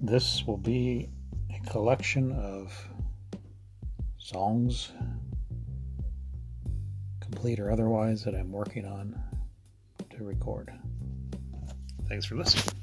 this will be a collection of songs, complete or otherwise, that I'm working on to record. Thanks for listening.